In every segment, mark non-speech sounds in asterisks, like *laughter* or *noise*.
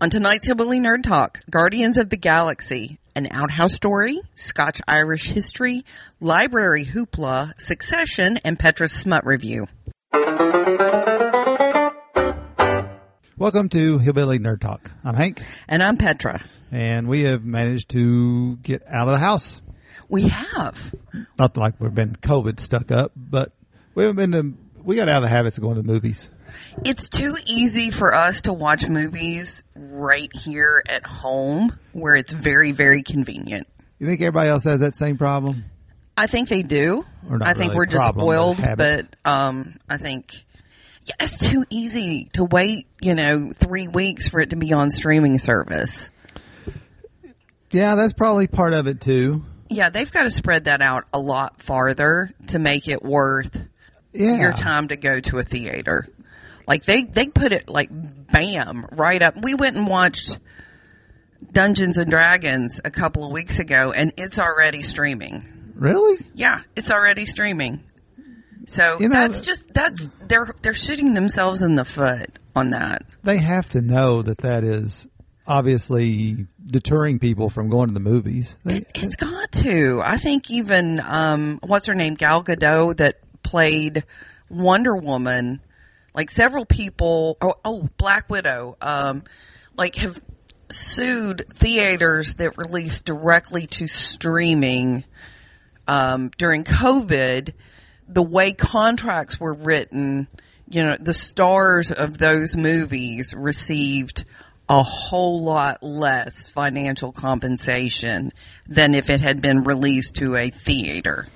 On tonight's Hillbilly Nerd Talk, Guardians of the Galaxy, an outhouse story, Scotch Irish history, library hoopla, succession, and Petra's smut review. Welcome to Hillbilly Nerd Talk. I'm Hank, And I'm Petra. and we have managed to get out of the house. We have. Not like we've been COVID stuck up, but we haven't been to, we got out of the habits of going to the movies. It's too easy for us to watch movies right here at home where it's very, very convenient. You think everybody else has that same problem? I think they do. Or not I think really we're just problem, spoiled, but um, I think yeah, it's too easy to wait. You know, three weeks for it to be on streaming service. Yeah, that's probably part of it too. Yeah, they've got to spread that out a lot farther to make it worth Yeah. your time to go to a theater. Like they they put it like bam right up. We went and watched Dungeons and Dragons a couple of weeks ago, and it's already streaming. Really? Yeah, it's already streaming. So You know, that's just that's they're they're shooting themselves in the foot on that. They have to know that that is obviously deterring people from going to the movies. They, It, it's got to. I think even um, what's her name, Gal Gadot, that played Wonder Woman. Like several people, oh, oh Black Widow, um, like have sued theaters that released directly to streaming um, during COVID. The way contracts were written, you know, the stars of those movies received a whole lot less financial compensation than if it had been released to a theater.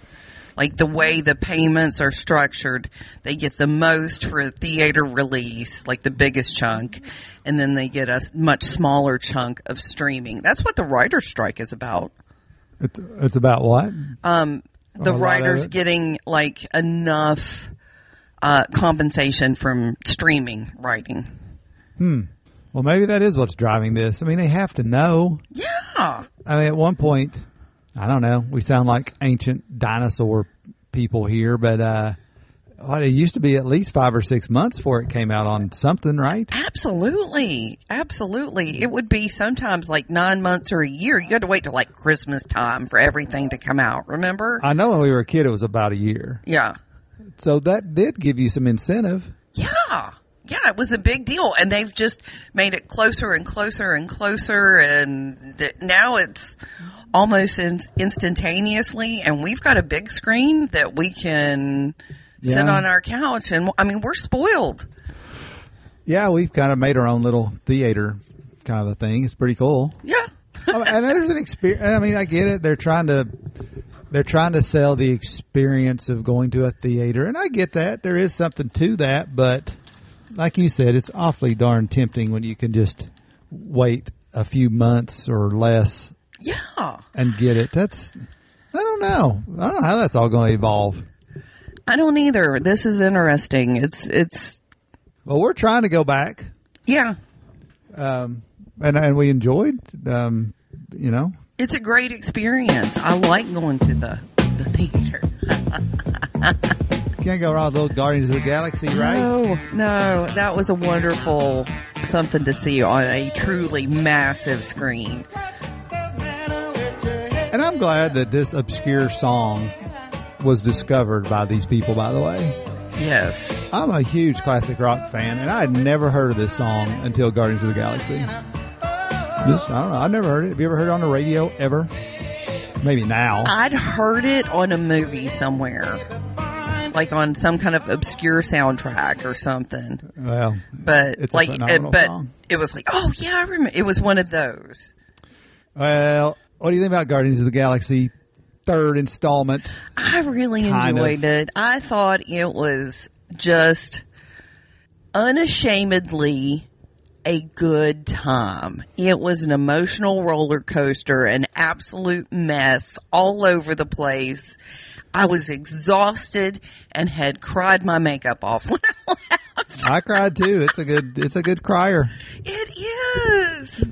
Like the way the payments are structured, they get the most for a theater release, like the biggest chunk, and then they get a much smaller chunk of streaming. That's what the writer's strike is about. it's, it's about what? Um, the A lot of writers getting like enough uh, compensation from streaming writing. Hmm. Well, maybe that is what's driving this. I mean, they have to know. Yeah. I mean, at one point, I don't know. We sound like ancient dinosaur people here, but uh, what it used to be at least five or six months before it came out on something, right? Absolutely. Absolutely. It would be sometimes like nine months or a year. You had to wait till like Christmas time for everything to come out. Remember? I know when we were a kid, it was about a year, yeah. so that did give you some incentive. Yeah. Yeah, it was a big deal. And they've just made it closer and closer and closer. And th- now it's almost in- instantaneously. And we've got a big screen that we can sit on our couch. And I mean, we're spoiled. Yeah, we've kind of made our own little theater kind of a thing. It's pretty cool. Yeah. I mean, and there's an experience. I mean, I get it. They're trying to they're trying to sell the experience of going to a theater, and I get that. There is something to that, but like you said, it's awfully darn tempting when you can just wait a few months or less yeah. and get it. That's I don't know. I don't know how that's all going to evolve. I don't either. This is interesting. It's, it's, Well, we're trying to go back, yeah. um, and and we enjoyed. Um, you know, It's a great experience. I like going to the, the theater. *laughs* can't go wrong with little Guardians of the Galaxy, right? No, no, that was a wonderful something to see on a truly massive screen. And I'm glad that this obscure song was discovered by these people, by the way. Yes. I'm a huge classic rock fan, and I had never heard of this song until Guardians of the Galaxy. Just, I don't know. I've never heard it. Have you ever heard it on the radio ever? Maybe now. I'd heard it on a movie somewhere. Like on some kind of obscure soundtrack or something. Well, But It's like, uh, but song. it was like, oh yeah, I remember. It was one of those. well, what do you think about Guardians of the Galaxy third installment? I really Kind of. enjoyed it. I thought it was just unashamedly a good time. It was an emotional roller coaster, an absolute mess all over the place. I was exhausted and had cried my makeup off *laughs* when I left. I cried too. It's a good. It's a good crier. It is.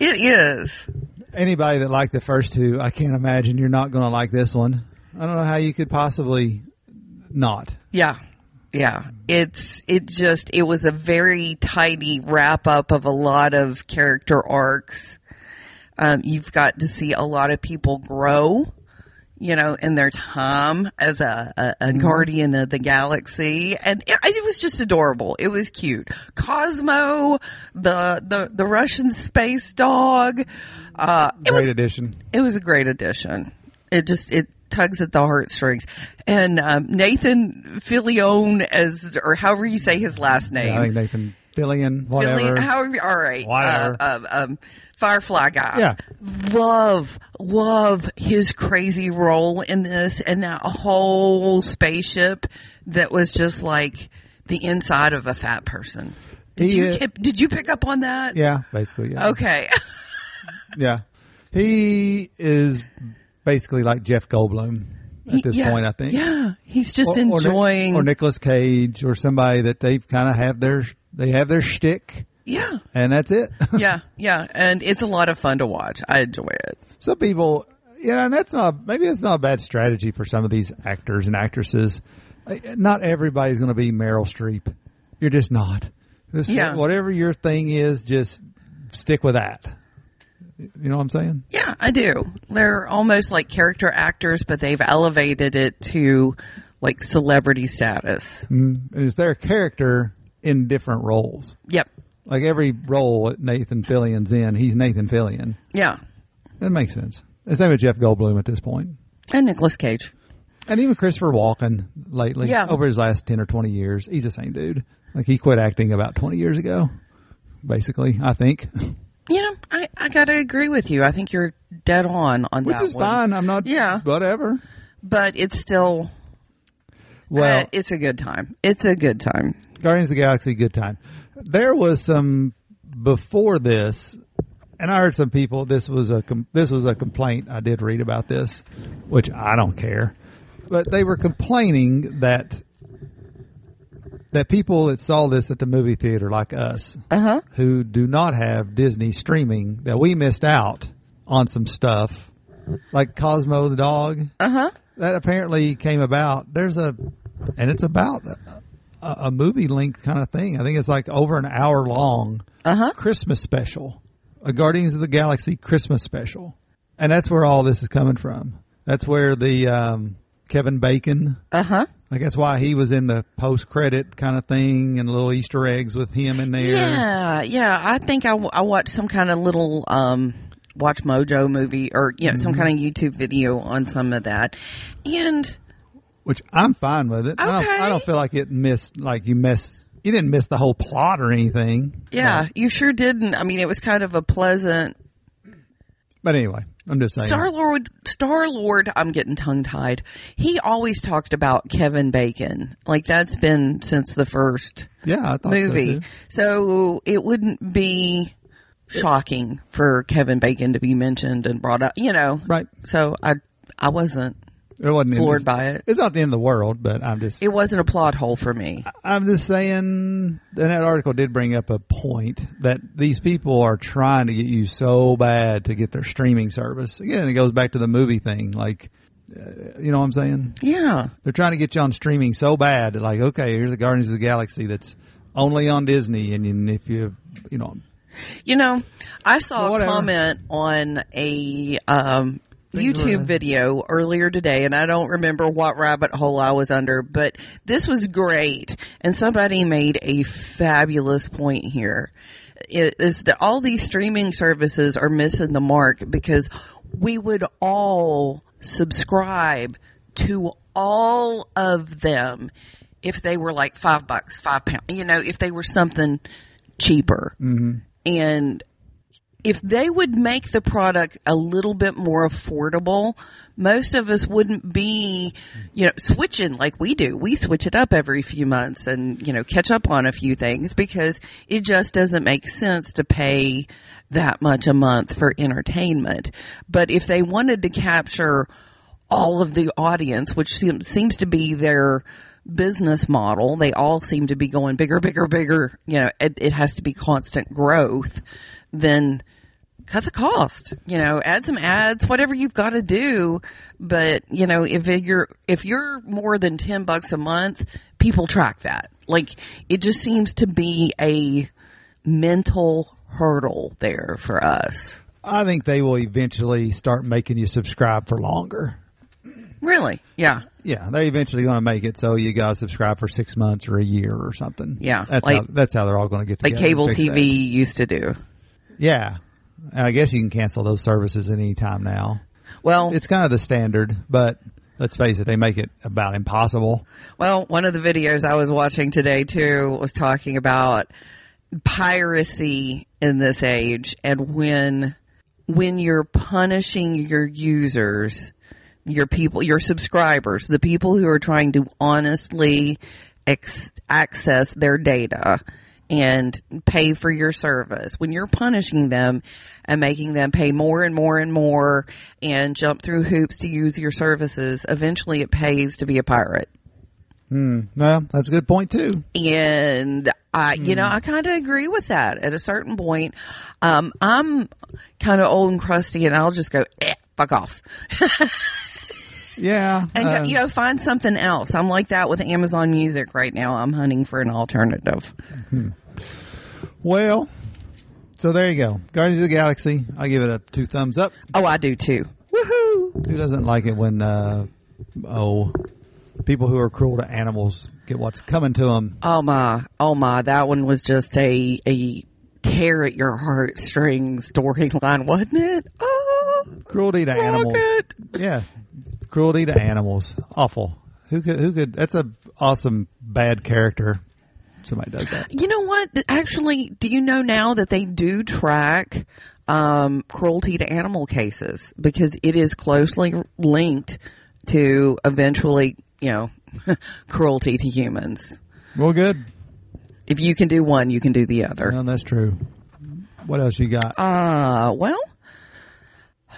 It is. Anybody that liked the first two, I can't imagine you're not going to like this one. I don't know how you could possibly not. Yeah. Yeah, it's it just it was a very tidy wrap up of a lot of character arcs. Um, you've got to see a lot of people grow, you know, in their time as a, a, a guardian of the galaxy, and it, it was just adorable. It was cute. Cosmo, the the the Russian space dog. Uh, it Great was addition. it was a great addition. It just it tugs at the heartstrings. And um, Nathan Fillion, as or however you say his last name, I think Nathan Fillion, whatever. Fillion, however, all right, Whatever. Uh, um, um, Firefly guy. Yeah. love love his crazy role in this, and that whole spaceship that was just like the inside of a fat person. Did He, you uh, did you pick up on that? yeah, basically. Yeah. Okay. *laughs* Yeah. He is basically like Jeff Goldblum at this Yeah. point, I think. Yeah, he's just Or- or Nic- enjoying. or, Nicolas Cage or somebody that they've kind of have their they have their shtick yeah, and that's it. *laughs* yeah, yeah, and it's a lot of fun to watch. I enjoy it. some people, you know, and that's not maybe that's not a bad strategy for some of these actors and actresses. Not everybody's going to be Meryl Streep. You're just not. This, Yeah. Whatever your thing is, just stick with that. You know what I'm saying? Yeah, I do. They're almost like character actors, but they've elevated it to like celebrity status. Mm, and it's their character in different roles. Yep. Like every role that Nathan Fillion's in, he's Nathan Fillion. Yeah, That makes sense. The same with Jeff Goldblum at this point. and Nicolas Cage. And even Christopher Walken lately, Yeah. over his last 10 or 20 years, he's the same dude. Like he quit acting about 20 years ago, basically, I think. You know, I I gotta agree with you. I think you're dead on on Which that is one. fine. I'm not, Yeah. whatever. but it's still. Well, uh, it's a good time. It's a good time. Guardians of the Galaxy, good time. There was some before this, and I heard some people. This was a com- this was a complaint. I did read about this, which I don't care, but they were complaining that that people that saw this at the movie theater, like us, Uh huh. who do not have Disney streaming, that we missed out on some stuff, like Cosmo the dog. Uh huh. That apparently came about. There's a, and it's about a, movie length kind of thing. I think it's like over an hour long Uh huh. Christmas special, a Guardians of the Galaxy Christmas special, and that's where all this is coming from. That's where the um, Kevin Bacon. Uh huh. I guess why he was in the post credit kind of thing and little Easter eggs with him in there. Yeah, yeah. I think I, w- I watched some kind of little um, Watch Mojo movie or you know some kind of YouTube video on some of that, and which I'm fine with it. I, don't, Okay. I don't feel like it missed, like you missed, you didn't miss the whole plot or anything. yeah, you sure didn't. I mean, it was kind of a pleasant But anyway, I'm just saying. Star Lord. Star Lord. I'm getting tongue tied. He always talked about Kevin Bacon, like that's been since the first yeah, I thought movie. So So it wouldn't be shocking for Kevin Bacon to be mentioned and brought up. You know. Right. So I I wasn't It wasn't floored by it. It's not the end of the world, but I'm just, It wasn't a plot hole for me. I'm just saying. And that article did bring up a point that these people are trying to get you so bad to get their streaming service. Again, it goes back to the movie thing. Like, uh, you know what I'm saying? Yeah. They're trying to get you on streaming so bad. Like, okay, here's the Guardians of the Galaxy that's only on Disney, and if you, you know, You know, I saw Well, a comment on a um, YouTube video earlier today, and I don't remember what rabbit hole I was under, but this was great. And somebody made a fabulous point here. It is that all these streaming services are missing the mark because we would all subscribe to all of them if they were like five bucks, five pounds, you know, if they were something cheaper. And if they would make the product a little bit more affordable, most of us wouldn't be, you know, switching like we do. We switch it up every few months and, you know, catch up on a few things because it just doesn't make sense to pay that much a month for entertainment. But if they wanted to capture all of the audience, which seems, to be their business model. They all seem to be going bigger, bigger, bigger. You know, it, it has to be constant growth. Then cut the cost. You know, add some ads, whatever you've got to do. But you know, if you're if you're more than ten bucks a month, people track that. Like it just seems to be a mental hurdle there for us. I think they will eventually start making you subscribe for longer. Really? Yeah. Yeah, they're eventually going to make it so you got to subscribe for six months or a year or something. Yeah, that's like- how that's how they're all going to get Like together. and cable TV that. used to do. Yeah, I guess you can cancel those services at any time now. Well, It's kind of the standard, but let's face it, they make it about impossible. Well, one of the videos I was watching today too was talking about piracy in this age and when when you're punishing your users, your people, your subscribers, the people who are trying to honestly ex- access their data and pay for your service. When you're punishing them and making them pay more and more and more and jump through hoops to use your services, eventually it pays to be a pirate. Well, that's a good point too. And I, you know, I kind of agree with that at a certain point. Um, I'm kind of old and crusty and I'll just go, eh, fuck off. *laughs* Yeah, And uh, you know, find something else. I'm like that with Amazon Music right now. I'm hunting for an alternative. well, so there you go. Guardians of the Galaxy. I give it a two thumbs up. Oh, I do too. Woohoo! Who doesn't like it when uh, oh people who are cruel to animals get what's coming to them? Oh my, oh my, that one was just a, a tear at your heartstrings storyline, wasn't it? Oh, Cruelty to animals. Yeah, cruelty to animals. Awful. Who could? Who could? That's a awesome bad character. Somebody does that. You know what? Actually, do you know now that they do track um, cruelty to animal cases because it is closely linked to eventually, you know, *laughs* cruelty to humans. Well, good. If you can do one, you can do the other. No, that's true. What else you got? Uh, well,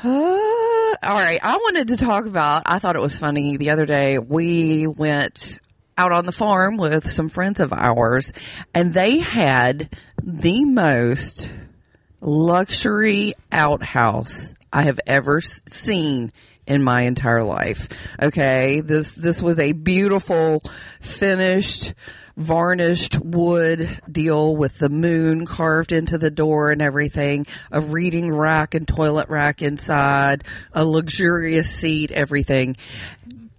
uh, all right. I wanted to talk about, I thought it was funny the other day. We went out on the farm with some friends of ours and they had the most luxury outhouse I have ever seen in my entire life. Okay. This, this was a beautiful finished varnished wood deal with the moon carved into the door and everything, a reading rack and toilet rack inside, a luxurious seat, everything.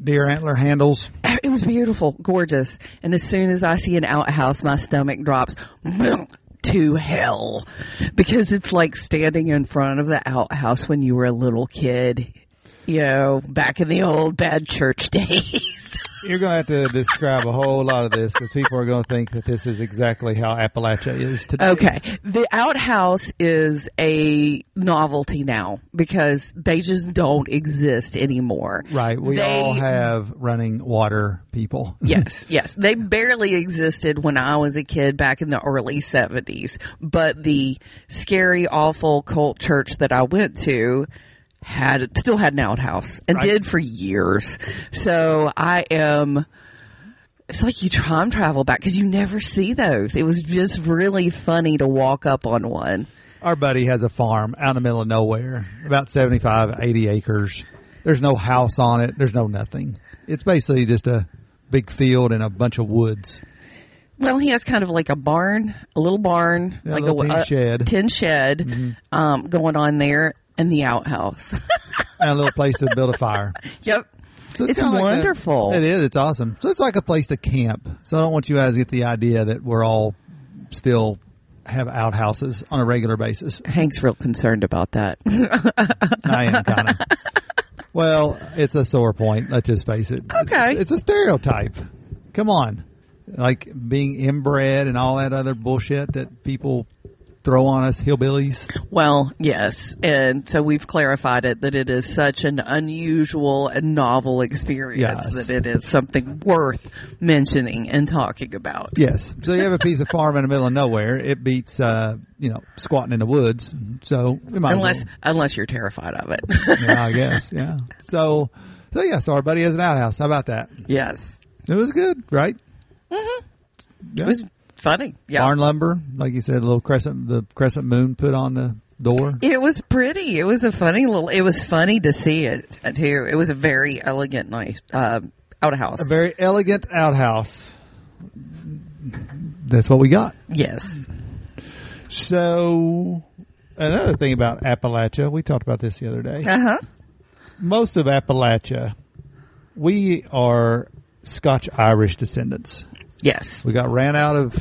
Deer antler handles. Uh, it was beautiful, gorgeous. And as soon as I see an outhouse, my stomach drops *clears throat* to hell because it's like standing in front of the outhouse when you were a little kid, you know, back in the old bad church *laughs* days. You're going to have to describe a whole lot of this because people are going to think that this is exactly how Appalachia is today. Okay. The outhouse is a novelty now because they just don't exist anymore. Right. We They- all have running water people. *laughs* Yes, yes. They barely existed when I was a kid back in the early 70s. But the scary, awful cult church that I went to had, still had an outhouse and Right. did for years. So I am, it's like you time travel back because you never see those. It was just really funny to walk up on one. Our buddy has a farm out in the middle of nowhere, about 75, 80 acres. There's no house on it. There's no nothing. It's basically just a big field and a bunch of woods. Well, he has kind of like a barn, a little barn, Yeah, a like little tin a, shed. Mm-hmm. tin shed, um, going on there, and the outhouse. *laughs* and a little place to build a fire. yep, So it's kinda like wonderful. It is. It's awesome. So it's like a place to camp. So I don't want you guys to get the idea that we're all still have outhouses on a regular basis. Hank's real concerned about that. *laughs* I am kind of. Well, it's a sore point. Let's just face it. It's- Okay. It's, a stereotype. Come on. Like being inbred and all that other bullshit that people throw on us hillbillies. well, yes, and so we've clarified it that it is such an unusual and novel experience Yes. that it is something worth mentioning and talking about. Yes. So you have a piece of farm in the middle of nowhere. It beats, uh, you know, squatting in the woods. So Unless, well- unless you're terrified of it. yeah, I *laughs* guess. Yeah. So, so yeah. So our buddy has an outhouse. How about that? yes, It was good, right? Mhm. it was funny. Yeah, Barn lumber, like you said, a little crescent, the crescent moon put on the door. It was pretty. It was a funny little. It was funny to see it too. It was a very elegant, nice uh, outhouse. A very elegant outhouse. that's what we got. Yes. So another thing about Appalachia, we talked about this the other day. Uh huh. Most of Appalachia, we are Scotch Irish descendants. Yes. We got ran out of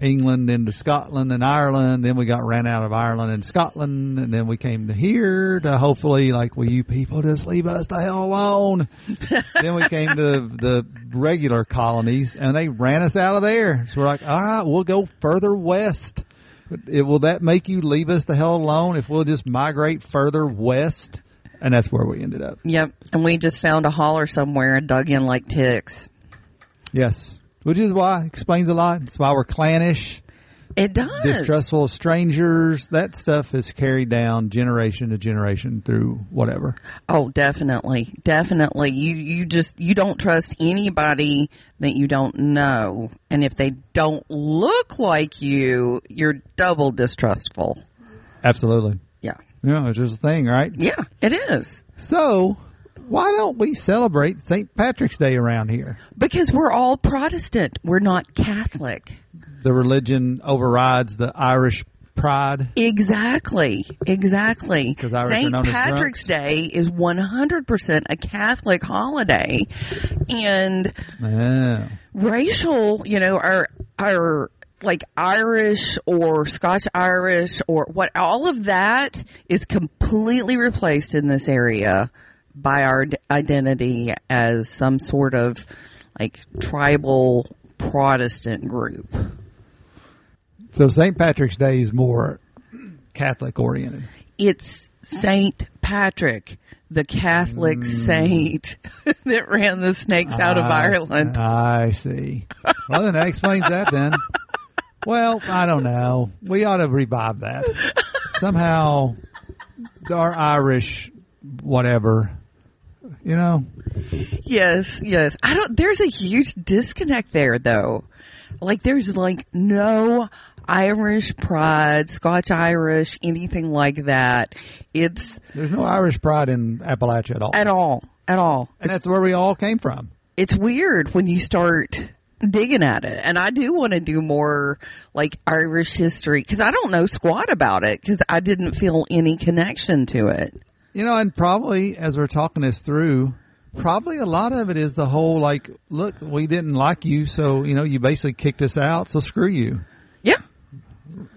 England into Scotland and Ireland. Then we got ran out of Ireland and Scotland. And then we came to here to hopefully like, will you people just leave us the hell alone? *laughs* then we came to the regular colonies and they ran us out of there. So we're like, all right, we'll go further west. It, will that make you leave us the hell alone if we'll just migrate further west? And that's where we ended up. Yep. And we just found a holler somewhere and dug in like ticks. Yes. Which is why explains a lot. It's why we're clannish, It does. distrustful of strangers. That stuff is carried down generation to generation through whatever. Oh, definitely. Definitely. You, you just, you don't trust anybody that you don't know. And if they don't look like you, you're double distrustful. Absolutely. Yeah. Yeah, it's just a thing, right? Yeah, it is. So, why don't we celebrate St. Patrick's Day around here? Because we're all Protestant. We're not Catholic. The religion overrides the Irish pride. Exactly. Exactly. 'Cause Irish are St. Patrick's. Day is 100% a Catholic holiday. And Yeah. racial, you know, our, our, like Irish or Scotch Irish or what, all of that is completely replaced in this area by our d- identity as some sort of like tribal Protestant group. So St. Patrick's Day is more Catholic oriented. It's Saint Patrick, the Catholic mm. saint *laughs* that ran the snakes out of I- Ireland. I see. Well, then that explains that then. Well, I don't know. We ought to revive that. Somehow, our Irish, whatever, you know, Yes, yes. I don't, there's a huge disconnect there though. Like there's like no Irish pride, Scotch Irish, anything like that. It's there's no Irish pride in Appalachia at all. at all, at all. and that's where we all came from. it's weird when you start digging at it. And I do want to do more like Irish history because I don't know squat about it because I didn't feel any connection to it. You know, and probably as we're talking this through, probably a lot of it is the whole like, look, we didn't like you, so you know, you basically kicked us out, so screw you, Yeah.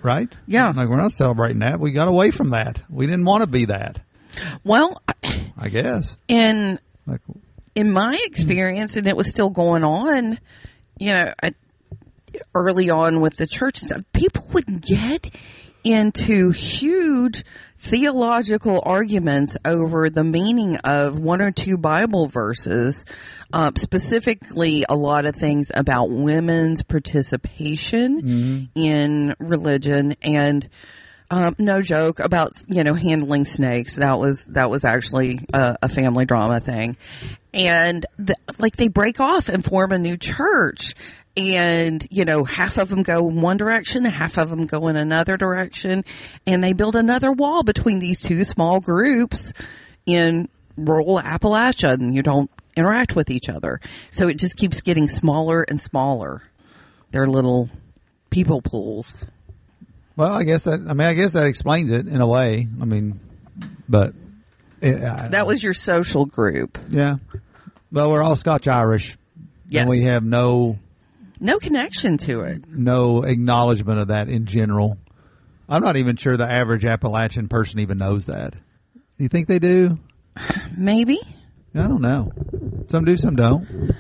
right? Yeah. Like we're not celebrating that. We got away from that. We didn't want to be that. Well, I guess. in Like, in my experience, and it was still going on, you know, I, early on with the church stuff, people would get into huge theological arguments over the meaning of one or two Bible verses, uh, specifically a lot of things about women's participation in religion and um, no joke about you know handling snakes. That was that was actually a, a family drama thing, and the, like they break off and form a new church, and you know half of them go in one direction, half of them go in another direction, and they build another wall between these two small groups in rural Appalachia, and you don't interact with each other. So it just keeps getting smaller and smaller. They're little people pools. Well, I guess that. I mean, I guess that explains it in a way. I mean, but it, I, That was your social group. yeah. Well, we're all Scotch Irish, Yes. and we have no No connection to it. no acknowledgement of that in general. I'm not even sure the average Appalachian person even knows that. You think they do? *sighs* Maybe. I don't know. Some do, some don't.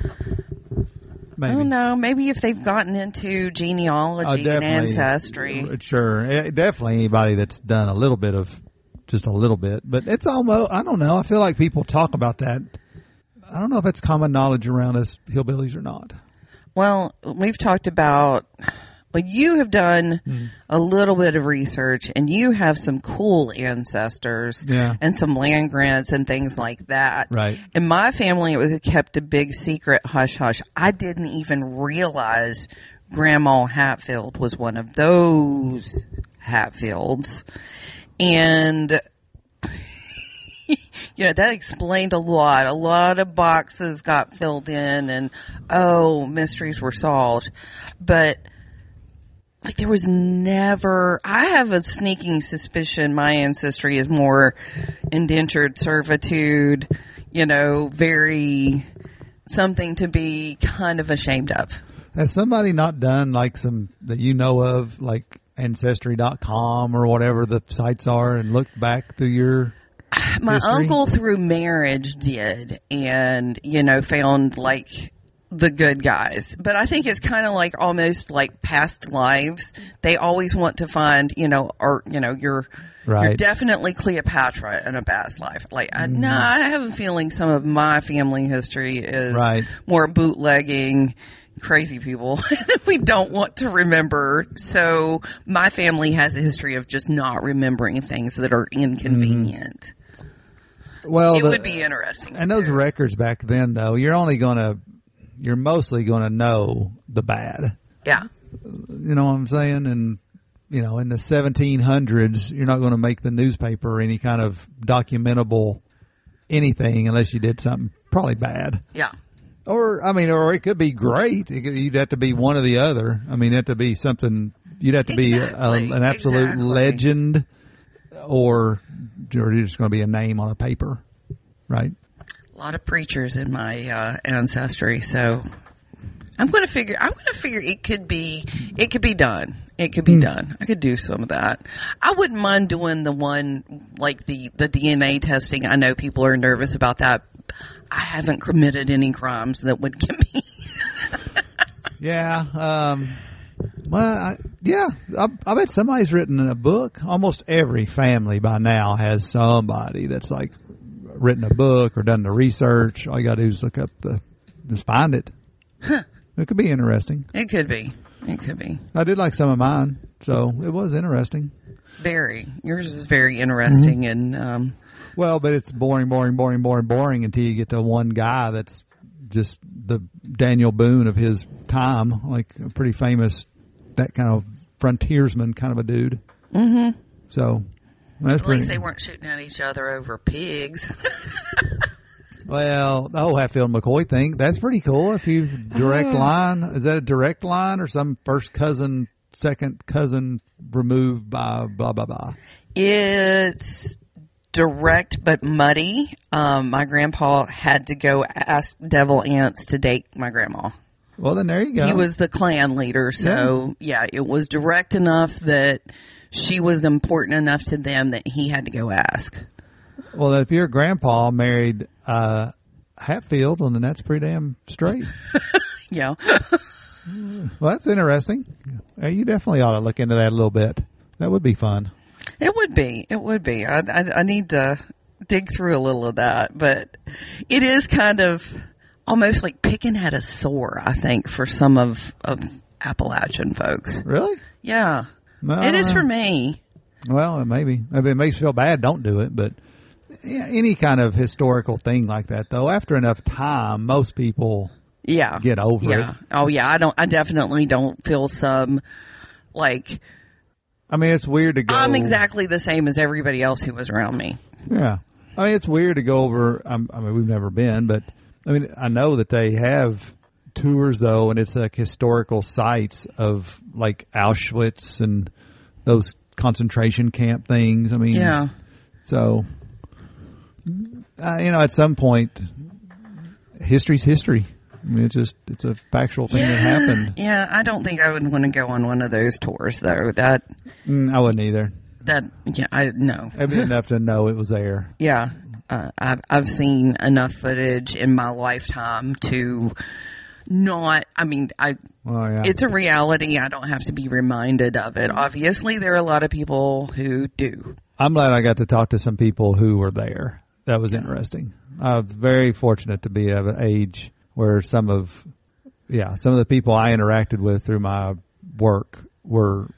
Maybe. I don't know. Maybe if they've gotten into Oh, genealogy and ancestry. Sure. Eh, Definitely anybody that's done a little bit of, just a little bit. But it's almost, I don't know. I feel like people talk about that. I don't know if it's common knowledge around us hillbillies or not. Well, we've talked about, well, you have done Hmm. a little bit of research and you have some cool ancestors Yeah. and some land grants and things like that. Right. In my family, it was kept a big secret, hush hush. I didn't even realize Grandma Hatfield was one of those Hatfields. And *laughs* you know, that explained a lot. A lot of boxes got filled in and, oh, mysteries were solved. But, like there was never, I have a sneaking suspicion my ancestry is more indentured servitude, you know, very something to be kind of ashamed of. Has somebody not done like some that you know of, like ancestry.com or whatever the sites are and looked back through your My history? uncle through marriage did and, you know, found like the good guys. But I think it's kind of like almost like past lives. They always want to find, you know, or, you know, you're, you're definitely Cleopatra in a past life. Like, I, mm-hmm. no, I have a feeling some of my family history is Right. more bootlegging, crazy people *laughs* that we don't want to remember. So my family has a history of just not remembering things that are inconvenient. Mm-hmm. Well, It the- would be interesting. And those records back then, though, you're only gonna, you're mostly gonna know the bad. yeah. You know what I'm saying? And you know, in the 1700s, you're not going to make the newspaper or any kind of documentable anything unless you did something probably bad. Yeah. Or I mean, or it could be great. It could, you'd have to be one or the other. I mean, it'd have to be something. You'd have to be a, Exactly, an absolute exactly. legend, or or you're just going to be a name on a paper, right? Lot of preachers in my uh, ancestry, so I'm going to figure. I'm going to figure it could be. It could be done. It could be done. I could do some of that. I wouldn't mind doing the one like the the DNA testing. I know people are nervous about that. I haven't committed any crimes that would get me. *laughs* Yeah. Um, well, I, yeah. I, I bet somebody's written a book. Almost every family by now has somebody that's like written a book or done the research. All you got to do is look up the, just find it. It could be interesting. It could be. It could be I did like some of mine, so it was interesting. very. Yours was very interesting, and um, Well, but it's boring, boring, boring, boring, boring until you get to one guy that's just the Daniel Boone of his time, like a pretty famous, that kind of frontiersman kind of a dude. Mm-hmm. So that's at pretty. least they weren't shooting at each other over pigs. *laughs* well, the whole Hatfield McCoy thing, that's pretty cool. If you direct *sighs* line, is that a direct line or some first cousin, second cousin removed by blah blah blah? It's direct but muddy. Um, my grandpa had to go ask Devil Anse to date my grandma. Well, then there you go. He was the clan leader, so yeah. it was direct enough that she was important enough to them that he had to go ask. Well, if your grandpa married uh, Hatfield, well, then that's pretty damn straight. *laughs* Yeah. *laughs* well, that's interesting. Uh, You definitely ought to look into that a little bit. That would be fun. It would be. It would be. I, I, I need to dig through a little of that, but it is kind of almost like picking at a sore, I think, for some of, of Appalachian folks. Really? Yeah. No, it is for me. Well, maybe. Maybe it makes you feel bad. Don't do it. But yeah, any kind of historical thing like that, though, after enough time, most people Yeah. get over yeah. it. Oh yeah. I don't, I definitely don't feel some like I mean, it's weird to go. I'm exactly the same as everybody else who was around me. Yeah. I mean, it's weird to go over. um, I mean, we've never been, but I mean, I know that they have tours though, and it's like historical sites of like Auschwitz and those concentration camp things. I mean, Yeah. So, uh, you know, at some point, history's history. I mean, it's just it's a factual thing that happened. Yeah. I don't think I would want to go on one of those tours though. That, Mm, I wouldn't either. that, yeah, I, no. *laughs* It'd be enough to know it was there. Yeah. Uh, I've, I've seen enough footage in my lifetime to not, I mean, I, Oh yeah. it's a reality. I don't have to be reminded of it. Obviously, there are a lot of people who do. I'm glad I got to talk to some people who were there. That was interesting. I was very fortunate to be of an age where some of, yeah, some of the people I interacted with through my work were,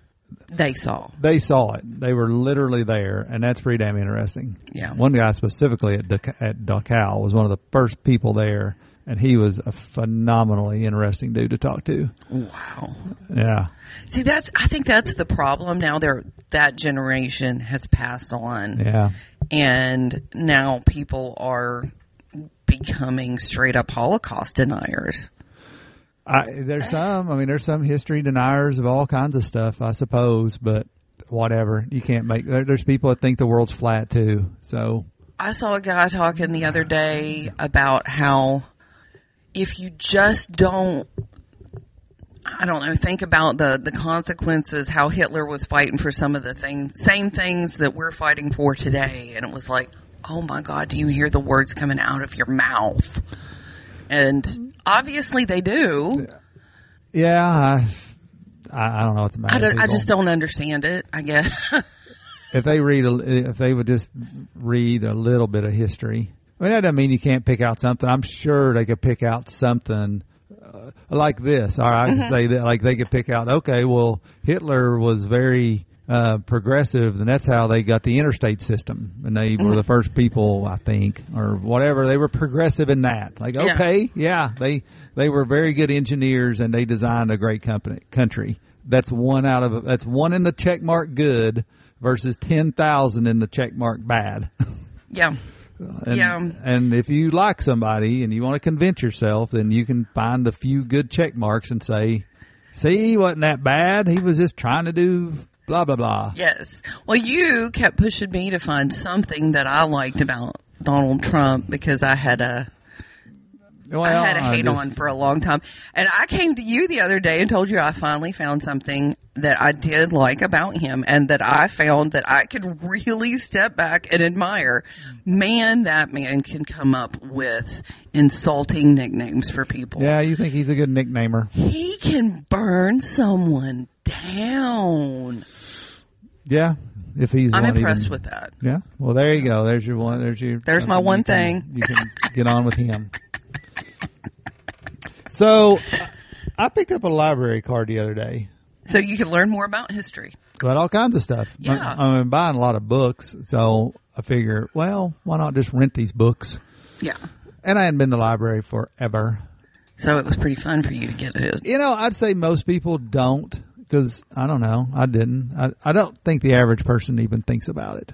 They saw. they saw it. They were literally there, and that's pretty damn interesting. Yeah. One guy specifically at, at Dachau was one of the first people there, and he was a phenomenally interesting dude to talk to. Wow. Yeah. See, that's, I think that's the problem now. There, that generation has passed on. Yeah. and now people are becoming straight up Holocaust deniers. I, there's some. I mean, there's some history deniers of all kinds of stuff, I suppose. But whatever, you can't make. There, there's people that think the world's flat too. So I saw a guy talking the other day about how if you just don't I don't know, think about the, the consequences, how Hitler was fighting for some of the things, same things that we're fighting for today. And it was like, oh my God, do you hear the words coming out of your mouth? And obviously they do. yeah, I, I, I don't know what's the matter. I, I just don't understand it, I guess. *laughs* if they read, a, if they would just read a little bit of history. I mean, that doesn't mean you can't pick out something. I'm sure they could pick out something uh, like this. All right, I can say that, like they could pick out. Okay, well, Hitler was very uh, progressive, and that's how they got the interstate system, and they were the first people, I think, or whatever. They were progressive in that. Like, Yeah. okay, yeah, they they were very good engineers, and they designed a great company country. That's one out of that's one in the check mark good versus ten thousand in the check mark bad. *laughs* yeah. And, Yeah. And if you like somebody and you want to convince yourself, then you can find the few good check marks and say, see, he wasn't that bad. He was just trying to do blah, blah, blah. Yes. Well, you kept pushing me to find something that I liked about Donald Trump because I had a Well, I had a hate on for a long time. And I came to you the other day and told you I finally found something that I did like about him and that I found that I could really step back and admire. Man, that man can come up with insulting nicknames for people. Yeah, you think he's a good nicknamer. He can burn someone down. Yeah. If he's I'm impressed even- with that. Yeah. Well, there you go. There's your one. There's your. There's my one you can- thing. You can get on with him. *laughs* So, uh, I picked up a library card the other day. So you can learn more about history. Got all kinds of stuff. Yeah. I, I'm buying a lot of books, so I figure, well, why not just rent these books? Yeah. And I hadn't been to the library forever. So it was pretty fun for you to get it. You know, I'd say most people don't because I don't know. I didn't. I, I don't think the average person even thinks about it.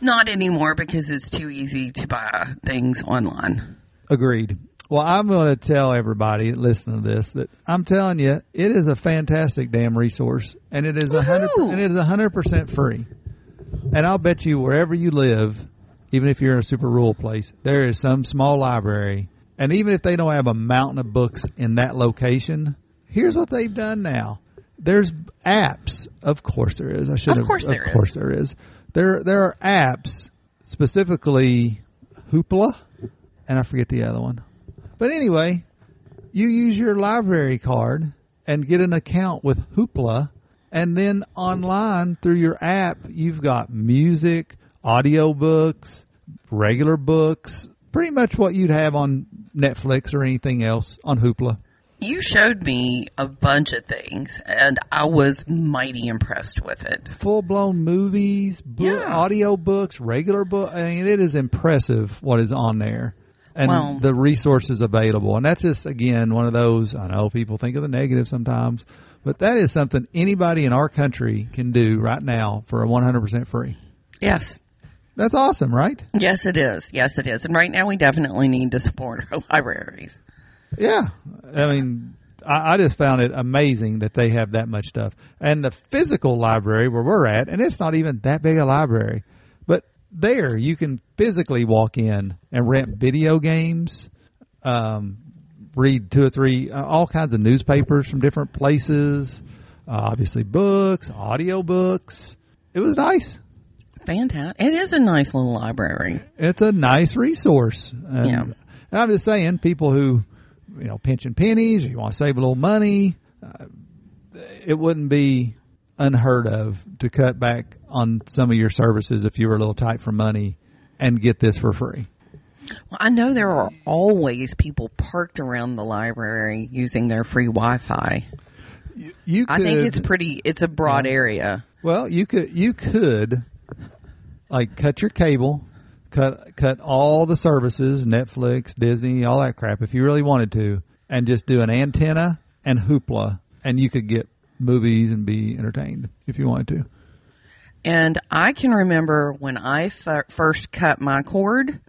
Not anymore because it's too easy to buy things online. Agreed. Well, I'm going to tell everybody listening to this that I'm telling you, it is a fantastic damn resource, and it is a hundred and it is a hundred percent free. And I'll bet you wherever you live, even if you're in a super rural place, there is some small library, and even if they don't have a mountain of books in that location, here's what they've done now. There's apps. Of course there is. I should Of have. course there of is. course there is. There there are apps specifically Hoopla, and I forget the other one. But anyway, you use your library card and get an account with Hoopla, and then online through your app, you've got music, audio books, regular books, pretty much what you'd have on Netflix or anything else on Hoopla. You showed me a bunch of things and I was mighty impressed with it. Full blown movies, book, Yeah. audio books, regular book. I mean, it is impressive what is on there. And Well- the resources available. And that's just, again, one of those, I know people think of the negative sometimes, but that is something anybody in our country can do right now for a 100% free. Yes. That's awesome, right? Yes, it is. Yes, it is. And right now we definitely need to support our *laughs* libraries. Yeah. I mean, I, I just found it amazing that they have that much stuff. And the physical library where we're at, and it's not even that big a library, there you can physically walk in and rent video games, um, read two or three, uh, all kinds of newspapers from different places, uh, obviously books, audio books. It was nice. Fantastic. It is a nice little library. it's a nice resource. And, Yeah. and I'm just saying, people who, you know, pinching pennies or you want to save a little money, uh, it wouldn't be unheard of to cut back on some of your services if you were a little tight for money and get this for free. Well, I know there are always people parked around the library using their free Wi-Fi. You could, I think it's pretty, it's a broad area. well, you could, you could like cut your cable, cut, cut all the services, Netflix, Disney, all that crap if you really wanted to and just do an antenna and hoopla and you could get movies and be entertained if you wanted to. And I can remember when I f- first cut my cord,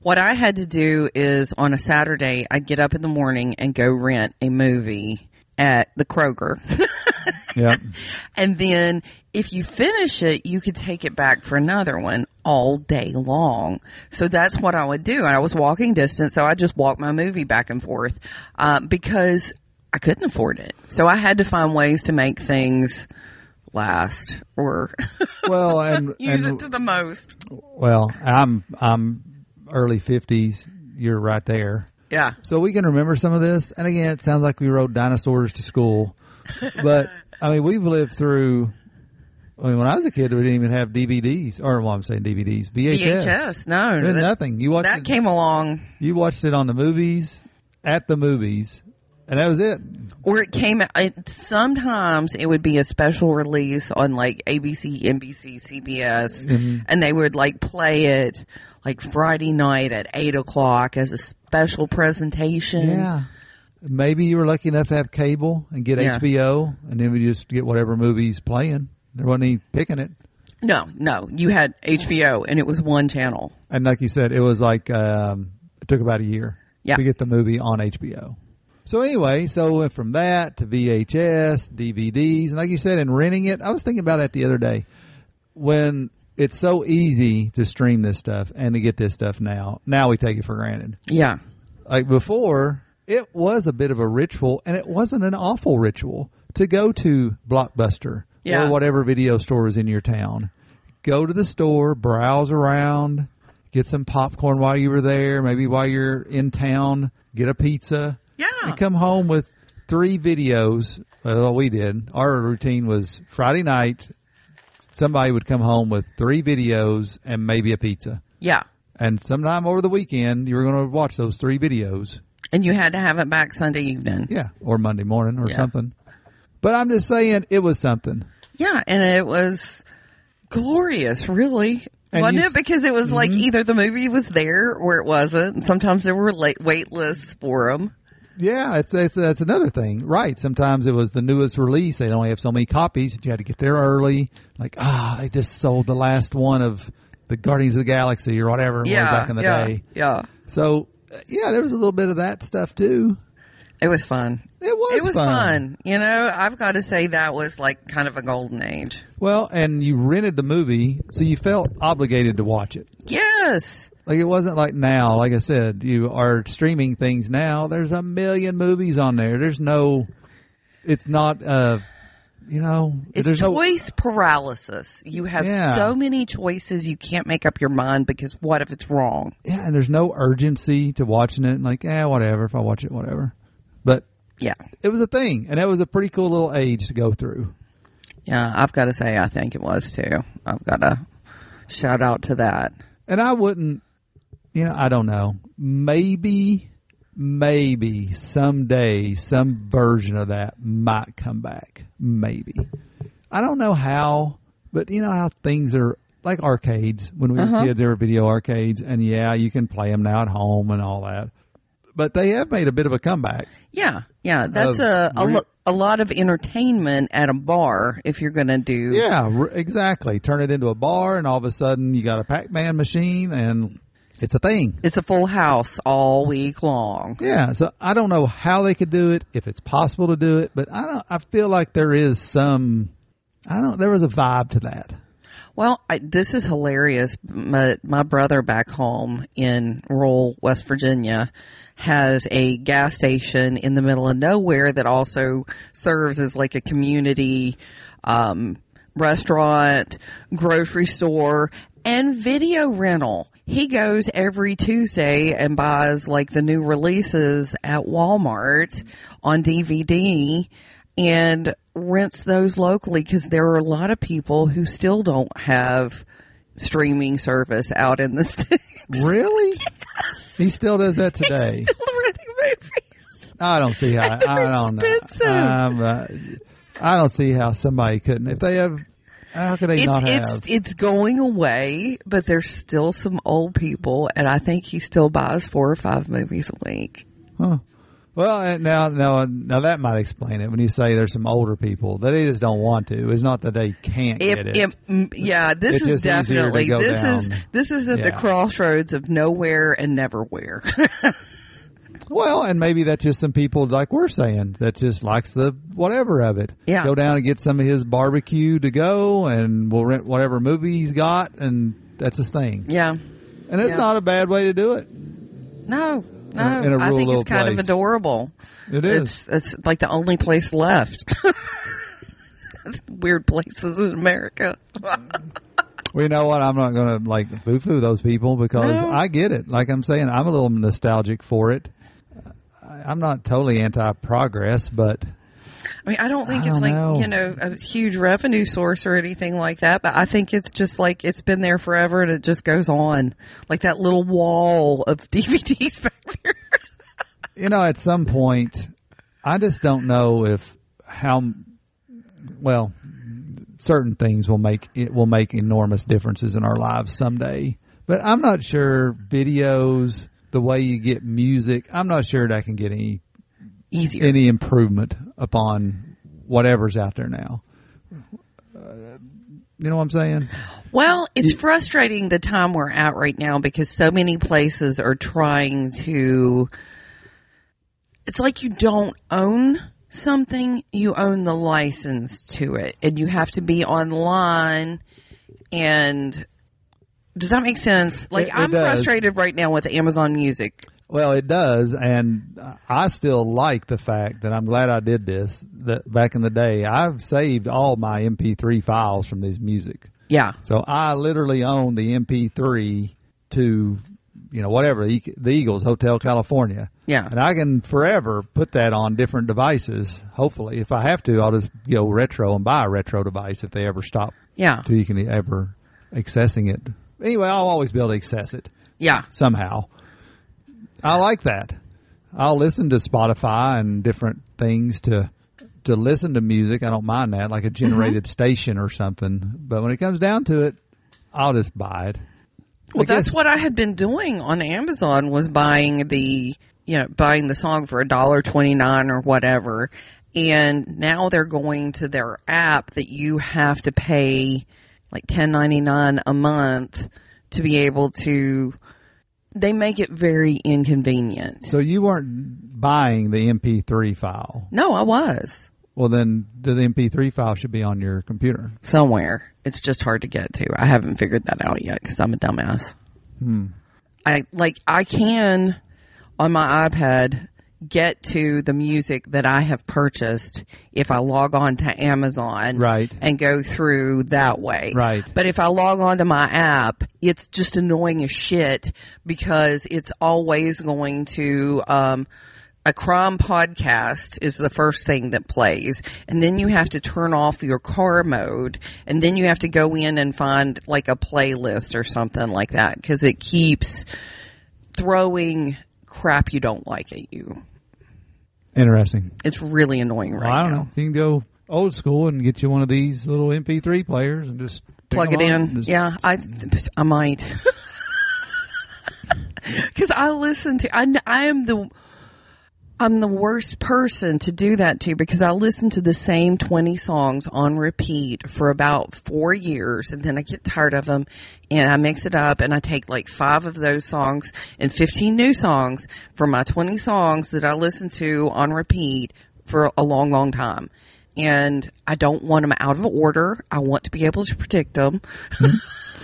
what I had to do is on a Saturday, I'd get up in the morning and go rent a movie at the Kroger. *laughs* Yep. and then if you finish it, you could take it back for another one all day long. So that's what I would do. And I was walking distance, so I just walked my movie back and forth uh, because I couldn't afford it. So I had to find ways to make things last or Well, *laughs* and, use and it to the most. well, I'm I'm early fifties. You're right there. Yeah. So we can remember some of this. And again, it sounds like we rode dinosaurs to school. *laughs* But I mean, we've lived through. I mean, when I was a kid, we didn't even have DVDs, or well, I'm saying DVDs, VHS. VHS. No, that, nothing. You watched that it, came along, you watched it on the movies, at the movies, and that was it. Or it came. out It, sometimes it would be a special release on like ABC, NBC, CBS, Mm-hmm. and they would like play it like Friday night at eight o'clock as a special presentation. Yeah. Maybe you were lucky enough to have cable and get Yeah. HBO, and then we just get whatever movies playing. There wasn't any picking it. No, no, you had HBO, and it was one channel. And like you said, it was like um, it took about a year Yeah. to get the movie on HBO. So anyway, so we went from that to VHS, DVDs, and like you said, in renting it, I was thinking about that the other day. When it's so easy to stream this stuff and to get this stuff now, now we take it for granted. Yeah, Like before, it was a bit of a ritual, and it wasn't an awful ritual to go to Blockbuster Yeah. or whatever video store is in your town. Go to the store, browse around, get some popcorn while you were there, maybe while you're in town, get a pizza, yeah, and come home with three videos. Uh, well, what we did. Our routine was Friday night. Somebody would come home with three videos and maybe a pizza. yeah. And sometime over the weekend, you were going to watch those three videos. And you had to have it back Sunday evening. Yeah, or Monday morning or Yeah. something. But I'm just saying it was something. Yeah, and it was glorious, really. And Wasn't it? Because it was like mm-hmm. either the movie was there or it wasn't. And sometimes there were late wait lists for them. Yeah, it's it's that's another thing, right? Sometimes it was the newest release; they'd only have so many copies. You had to get there early. Like ah, they just sold the last one of the Guardians of the Galaxy or whatever Yeah, back in the yeah, day. yeah. So yeah, there was a little bit of that stuff too. It was fun. It was It was fun. fun. You know, I've got to say that was like kind of a golden age. Well, and you rented the movie, so you felt obligated to watch it. Yes. Like it wasn't like now, like I said, you are streaming things now. There's a million movies on there. There's no, it's not, uh, you know, It's there's no, choice paralysis. You have Yeah. so many choices you can't make up your mind because what if it's wrong? yeah, and there's no urgency to watching it. Like, eh, whatever. If I watch it, whatever. But Yeah. it was a thing, and that was a pretty cool little age to go through. Yeah, I've got to say I think it was too. I've got to shout out to that. And I wouldn't, you know, I don't know. Maybe, maybe someday some version of that might come back. Maybe. I don't know how, but you know how things are like arcades. When we were Uh-huh. kids, there were video arcades, and yeah, you can play them now at home and all that. But they have made a bit of a comeback. Yeah, yeah, that's a a, re- a lot of entertainment at a bar if you're going to do. Yeah, r- exactly. Turn it into a bar, and all of a sudden you got a Pac-Man machine, and it's a thing. It's a full house all week long. Yeah, so I don't know how they could do it, if it's possible to do it, but I don't. I feel like there is some. I don't. There was a vibe to that. Well, I, this is hilarious. My, my brother back home in rural West Virginia has a gas station in the middle of nowhere that also serves as like a community um, restaurant, grocery store, and video rental. He goes every Tuesday and buys like the new releases at Walmart on DVD and rents those locally because there are a lot of people who still don't have streaming service out in the *laughs* sticks. Really? *laughs* He still does that today. Still renting movies. I don't see how. I *laughs* don't know. uh, I don't see how somebody couldn't. If they have, how could they It's not it's have? it's going away, but there's still some old people, and I think he still buys four or five movies a week. Huh. Well, now, now, now that might explain it. When you say there's some older people that they just don't want to, it's not that they can't If, get it. mm, yeah, this It's is just easier to definitely this is this is at the crossroads of nowhere and neverwhere. *laughs* well, and maybe that's just some people like we're saying that just likes the whatever of it. Yeah. Go down and get some of his barbecue to go, and we'll rent whatever movie he's got, and that's his thing. yeah, And it's Yeah. not a bad way to do it. no, no, a- in a I rural think it's kind of adorable. It is. It's it's like the only place left. *laughs* Weird places in America. *laughs* Well, you know what? I'm not going to like foo-foo those people because No. I get it. Like I'm saying, I'm a little nostalgic for it. I'm not totally anti-progress, but I mean, I don't think I it's don't like, know. you know, a huge revenue source or anything like that, but I think it's just like it's been there forever and it just goes on. Like that little wall of *laughs* DVDs back there. you know, at some point, I just don't know if how well certain things will make it will make enormous differences in our lives someday. But I'm not sure videos, the way you get music, I'm not sure that I can get any Easier. any improvement upon whatever's out there now. Uh, you know what I'm saying? Well, it's frustrating the time we're at right now because so many places are trying to. It's like you don't own something, you own the license to it, and you have to be online. And does that make sense? Like, It- it I'm does. frustrated right now with Amazon Music. Well, it does, and I still like the fact that I'm glad I did this. That back in the day, I've saved all my MP3 files from this music, Yeah. so I literally own the MP3 to, you know, whatever the, the Eagles Hotel California. Yeah. and I can forever put that on different devices. Hopefully, if I have to, I'll just go retro and buy a retro device if they ever stop Yeah. till you can ever accessing it. Anyway, I'll always be able to access it Yeah. somehow. I like that. I'll listen to Spotify and different things to to listen to music. I don't mind that, like a mm-hmm. generated station or something. But when it comes down to it, I'll just buy it. Well, I that's guess- what I had been doing on Amazon was buying the, you know, buying the song for a dollar twenty nine or whatever. And now they're going to their app that you have to pay like ten ninety nine a month to be able to. They make it very inconvenient. So you weren't buying the MP3 file. No, I was Well, then the MP3 file should be on your computer. somewhere. It's just hard to get to. I haven't figured that out yet because I'm a dumbass. Hmm. I like I can on my iPad get to the music that I have purchased if I log on to Amazon Right. and go through that way. Right. But if I log on to my app, it's just annoying as shit because it's always going to um a crime podcast is the first thing that plays and then you have to turn off your car mode and then you have to go in and find like a playlist or something like that because it keeps throwing crap you don't like at you. Interesting. It's really annoying right Well, I don't now. know. You can go old school and get you one of these little MP3 players and just Plug it in. Yeah, I I might. *laughs* Cuz I listen to I I am the I'm the worst person to do that to because I listen to the same 20 songs on repeat for about 4 years and then I get tired of them and I mix it up and I take like 5 of those songs and 15 new songs from my 20 songs that I listen to on repeat for a long long time. And I don't want them out of order. I want to be able to predict them. Hmm?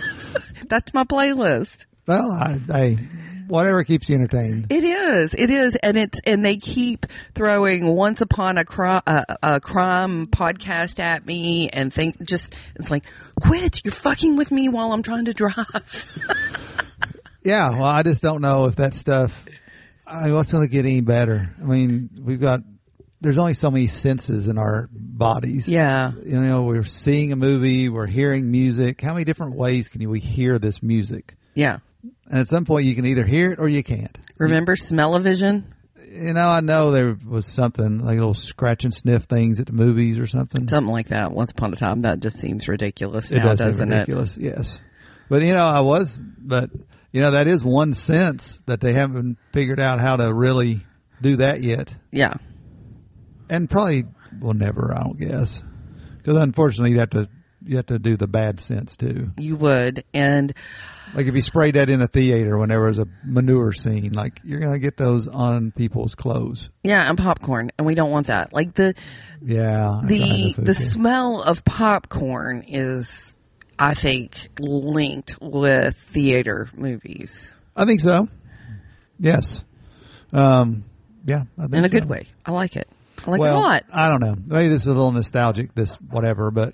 *laughs* That's my playlist. Well, I, I whatever keeps you entertained. It is. It is, and it's and they keep throwing "Once Upon a Crime" uh, a crime podcast at me, and think just it's like, quit! You're fucking with me while I'm trying to drive. *laughs* Yeah, well, I just don't know if that stuff. I mean, what's going to get any better? I mean, we've got. There's only so many senses in our bodies. yeah, You know, we're seeing a movie, we're hearing music. How many different ways can we hear this music? yeah. And at some point, you can either hear it or you can't. Remember smell-o-vision? You know, I know there was something like little scratch and sniff things at the movies or something. Something like that. Once upon a time, that just seems ridiculous it now, does doesn't it? ridiculous. Yes, but you know, I was, but you know, that is one sense that they haven't figured out how to really do that yet, Yeah. and probably will never. I don't guess because unfortunately you have to you have to do the bad sense too. You would. And Like if you sprayed that in a theater when there was a manure scene, like you're gonna get those on people's clothes. yeah, and popcorn. And we don't want that. Like the, Yeah, the, the smell of popcorn is, I think, linked with theater movies I think so. Yes. Um. Yeah, I think in a so. good way. I like it. I like well, it a lot. I don't know. Maybe this is a little nostalgic, this whatever, but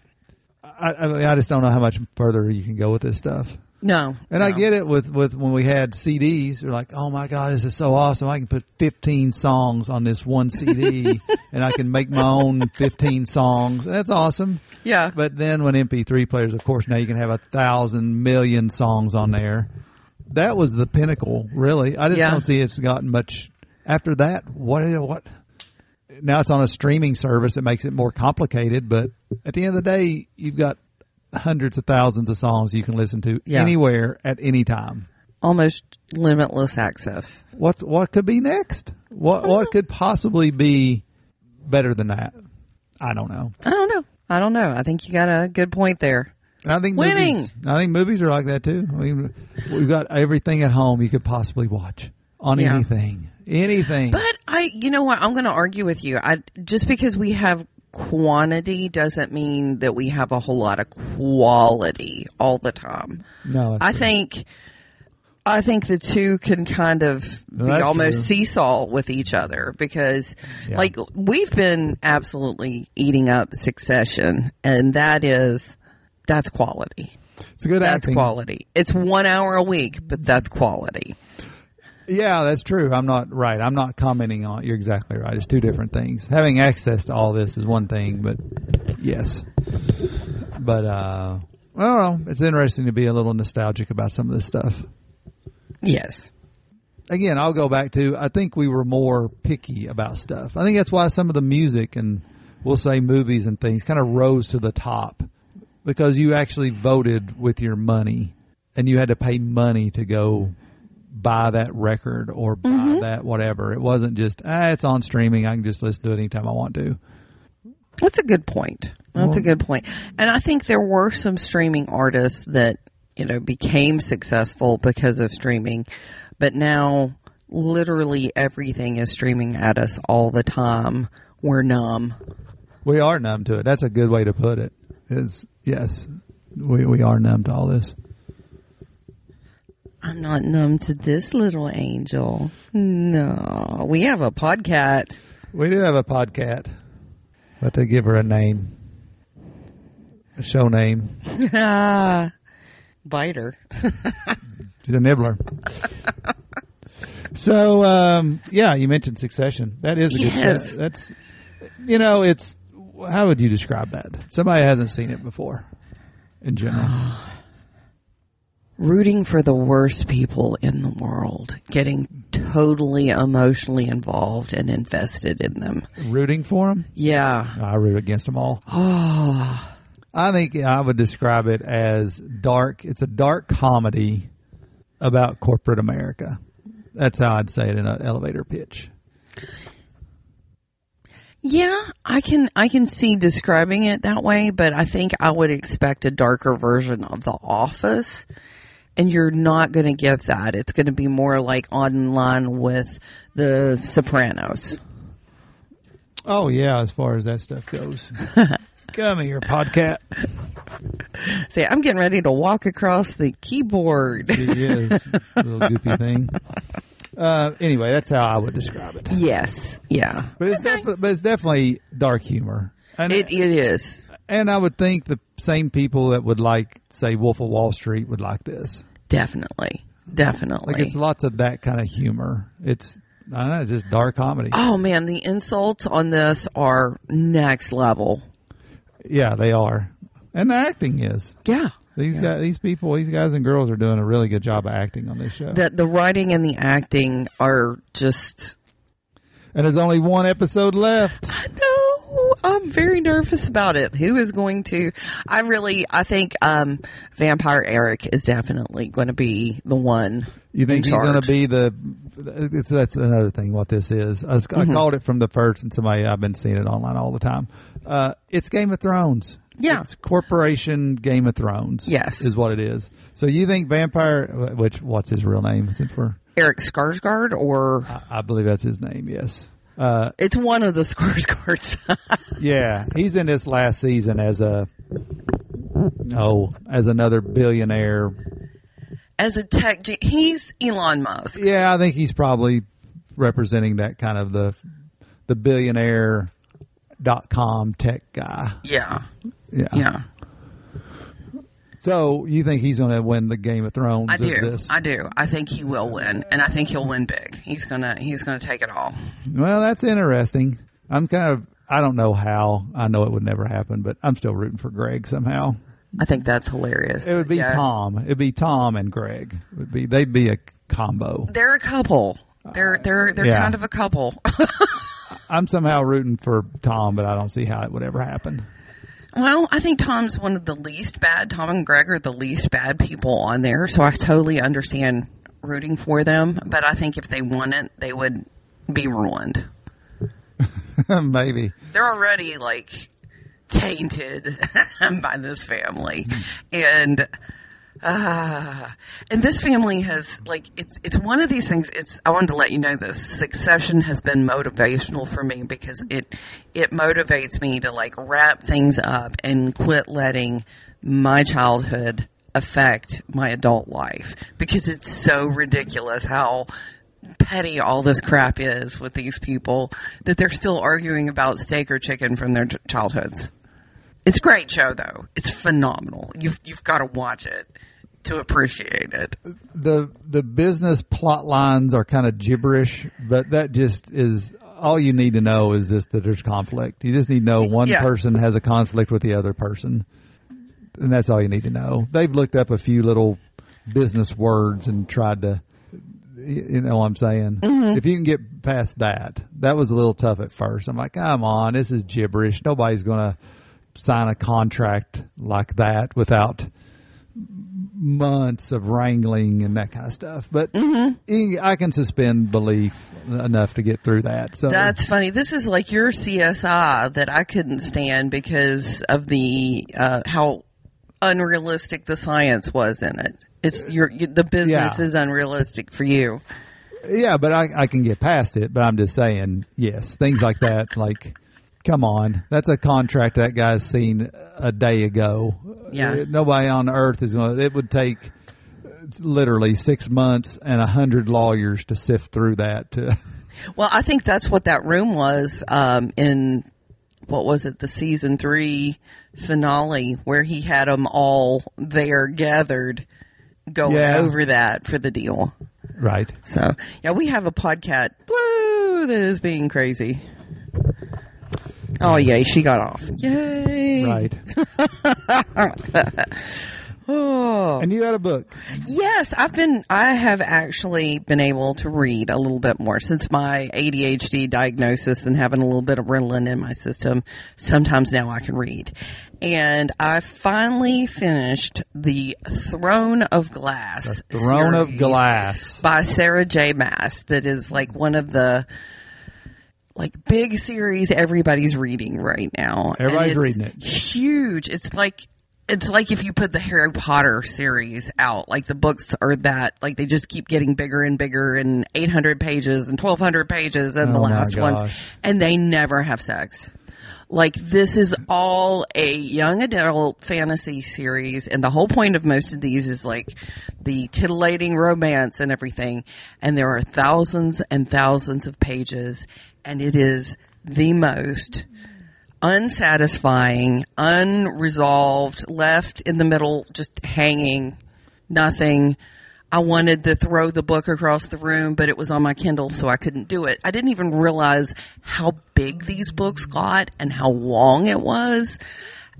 I, I, mean, I just don't know how much further you can go with this stuff. No. And I get it with, with when we had CDs, you're like, oh my God, this is so awesome. I can put 15 songs on this one CD *laughs* and I can make my own 15 songs. That's awesome. Yeah. But then when MP3 players, of course, now you can have a thousand million songs on there. That was the pinnacle, really. I just Yeah. don't see it's gotten much after that. What, what? Now it's on a streaming service. It makes it more complicated, but at the end of the day, you've got hundreds of thousands of songs you can listen to Yeah. anywhere at any time. Almost limitless access. What's, what could be next? What, what could possibly be better than that? I don't know. I don't know. I don't know. I think you got a good point there. I think Winning. Movies, I think movies are like that too. I mean, we've got everything at home you could possibly watch on Yeah. anything, anything. But I, you know what? I'm going to argue with you. I just because we have quantity doesn't mean that we have a whole lot of quality all the time. no, I think, I think the two can kind of No, be almost true. seesaw with each other because, Yeah. like, we've been absolutely eating up Succession, and that is that's quality. it's a good That's acting. quality. It's one hour a week, but that's quality. Yeah, that's true. I'm not right. I'm not commenting on. You're exactly right. It's two different things. Having access to all this is one thing, but yes. But uh, I don't know. It's interesting to be a little nostalgic about some of this stuff. Yes. again, I'll go back to I think we were more picky about stuff. I think that's why some of the music and we'll say movies and things kind of rose to the top because you actually voted with your money and you had to pay money to go buy that record or buy that whatever. It wasn't just ah, it's on streaming. I can just listen to it anytime I want to. That's a good point. That's Well- a good point. And I think there were some streaming artists that, you know, became successful because of streaming, but now literally everything is streaming at us all the time. We're numb. We are numb to it. That's a good way to put it. Is yes, we we are numb to all this. I'm not numb to this little angel. No. We have a podcat. We do have a podcat, but to give her a name, a show name. *laughs* Biter. *laughs* She's a nibbler. so, um, yeah, you mentioned Succession. That is a good Yes. show. That's, you know, it's, how would you describe that? Somebody hasn't seen it before in general. *sighs* Rooting for the worst people in the world. Getting totally emotionally involved and invested in them. Rooting for them? Yeah. I root against them all. Oh, *sighs* I think I would describe it as dark. It's a dark comedy about corporate America. That's how I'd say it in an elevator pitch. yeah, I can, I can see describing it that way, but I think I would expect a darker version of The Office. And you're not going to get that. It's going to be more like on line with The Sopranos. Oh yeah, as far as that stuff goes. *laughs* Come here, podcat. *laughs* See, I'm getting ready to walk across the keyboard. He is a *laughs* little goofy thing. Uh, anyway, that's how I would describe it. yes. Yeah. But it's definitely, but it's definitely dark humor, and It, it is. And I would think the same people that would like, say, Wolf of Wall Street would like this. Definitely. Definitely. Like it's lots of that kind of humor. It's I don't know, it's just dark comedy. oh man, the insults on this are next level. Yeah, they are, and the acting is. Yeah. These guys, these people, these guys and girls are doing a really good job of acting on this show. The the writing and the acting are just and there's only one episode left. *laughs* I know. I'm very nervous about it. Who is going to? I really, I think um, Vampire Eric is definitely going to be the one. You think in he's going to be the? It's, that's another thing. What this is, I, was, Mm-hmm. I called it from the first, and somebody I've been seeing it online all the time. Uh, it's Game of Thrones. Yeah. it's Corporation Game of Thrones. Yes. is what it is. So you think Vampire? Which what's his real name? Is it for? Eric Skarsgård, or I, I believe that's his name. Yes. Uh, it's one of the *laughs* Skarsgårds. yeah, he's in this last season as a oh, as another billionaire. As a tech, ge- he's Elon Musk. Yeah, I think he's probably representing that kind of the the billionaire dot com tech guy. Yeah, Yeah. yeah. So you think he's going to win the Game of Thrones? I do. I do. I think he will win, and I think he'll win big. He's gonna. He's gonna take it all. well, that's interesting. I'm kind of. I don't know how. I know it would never happen, but I'm still rooting for Greg somehow. I think that's hilarious. It would be Yeah. Tom. It'd be Tom and Greg. It would be they'd be a combo. They're a couple. They're they're they're Yeah. kind of a couple. *laughs* I'm somehow rooting for Tom, but I don't see how it would ever happen. Well, I think Tom's one of the least bad. Tom and Greg are the least bad people on there, so I totally understand rooting for them. But I think if they won it, they would be ruined. *laughs* Maybe. They're already like tainted *laughs* by this family, and *laughs* and this family has like it's it's one of these things. It's I wanted to let you know this. Succession has been motivational for me because it it motivates me to like wrap things up and quit letting my childhood affect my adult life because it's so ridiculous how petty all this crap is with these people that they're still arguing about steak or chicken from their ch- childhoods. It's a great show though. It's phenomenal. You've you've got to watch it to appreciate it. the the business plot lines are kind of gibberish, but that just is all you need to know is just that there's conflict. You just need to know one Yeah. person has a conflict with the other person, and that's all you need to know. They've looked up a few little business words and tried to, you know, what I'm saying. Mm-hmm. If you can get past that, that was a little tough at first. I'm like, come on, this is gibberish. Nobody's going to sign a contract like that without months of wrangling and that kind of stuff. But Mm-hmm. I can suspend belief enough to get through that. So That's funny. This is like your CSI that I couldn't stand because of the uh, how unrealistic the science was in it. It's your the business Yeah. is unrealistic for you. yeah, but I, I can get past it. But I'm just saying, yes, things like that. like, come on, that's a contract that guy's seen a day ago. Yeah. Uh, nobody on earth is going. to It would take literally six months and a hundred lawyers to sift through that. To, *laughs* Well, I think that's what that room was um, in what was it, the season three finale, where he had them all there gathered, going Yeah. over that for the deal. right. So yeah, we have a podcast. Woo! That is being crazy. Oh yay, she got off. Yay! Right. *laughs* Oh. And you had a book. Yes, I've been, I have actually been able to read a little bit more since my ADHD diagnosis and having a little bit of Ritalin in my system. Sometimes now I can read. And I finally finished The Throne of Glass. Throne of Glass. By Sarah J. Maas. That is like one of the, like big series everybody's reading right now. And Everybody's it's reading it. Huge. It's like it's like if you put the Harry Potter series out, like the books are that, like they just keep getting bigger and bigger and 800 pages and 1200 pages and the Oh my last ones. And they never have sex. Like this is all a young adult fantasy series and the whole point of most of these is like the titillating romance and everything. And there are thousands and thousands of pages and it is the most unsatisfying, unresolved, left in the middle, just hanging, nothing. I wanted to throw the book across the room, but it was on my Kindle, so I couldn't do it. I didn't even realize how big these books got and how long it was.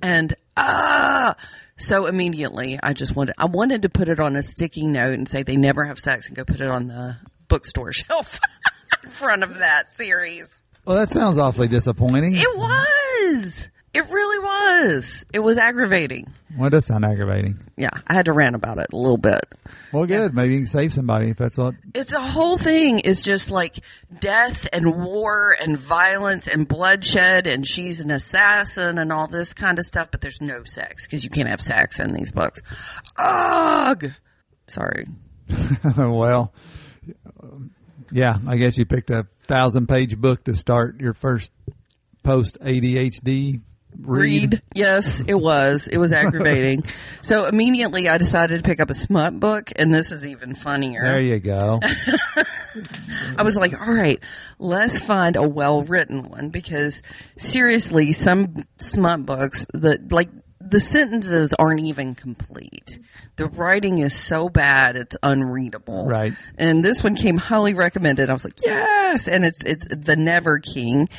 And, ah! So immediately I just wanted, I wanted to put it on a sticky note and say they never have sex and go put it on the bookstore *laughs* shelf front of that series. Well, that sounds awfully disappointing. It was. It really was. It was aggravating. Well, it does sound aggravating. Yeah, I had to rant about it a little bit. Well, good. Maybe you can save somebody if that's what. It's a whole thing is just like death and war and violence and bloodshed and she's an assassin and all this kind of stuff, but there's no sex because you can't have sex in these books. Ugh! Sorry. *laughs* well, yeah, I guess you picked a thousand page book to start your first post ADHD read. Read. Yes, it was. It was aggravating. *laughs* so immediately I decided to pick up a smut book and this is even funnier. There you go. *laughs* I was like, all right, let's find a well written one because seriously, some smut books that like the sentences aren't even complete. The writing is so bad it's unreadable. Right. And this one came highly recommended. I was like, yes. And it's it's the Never King,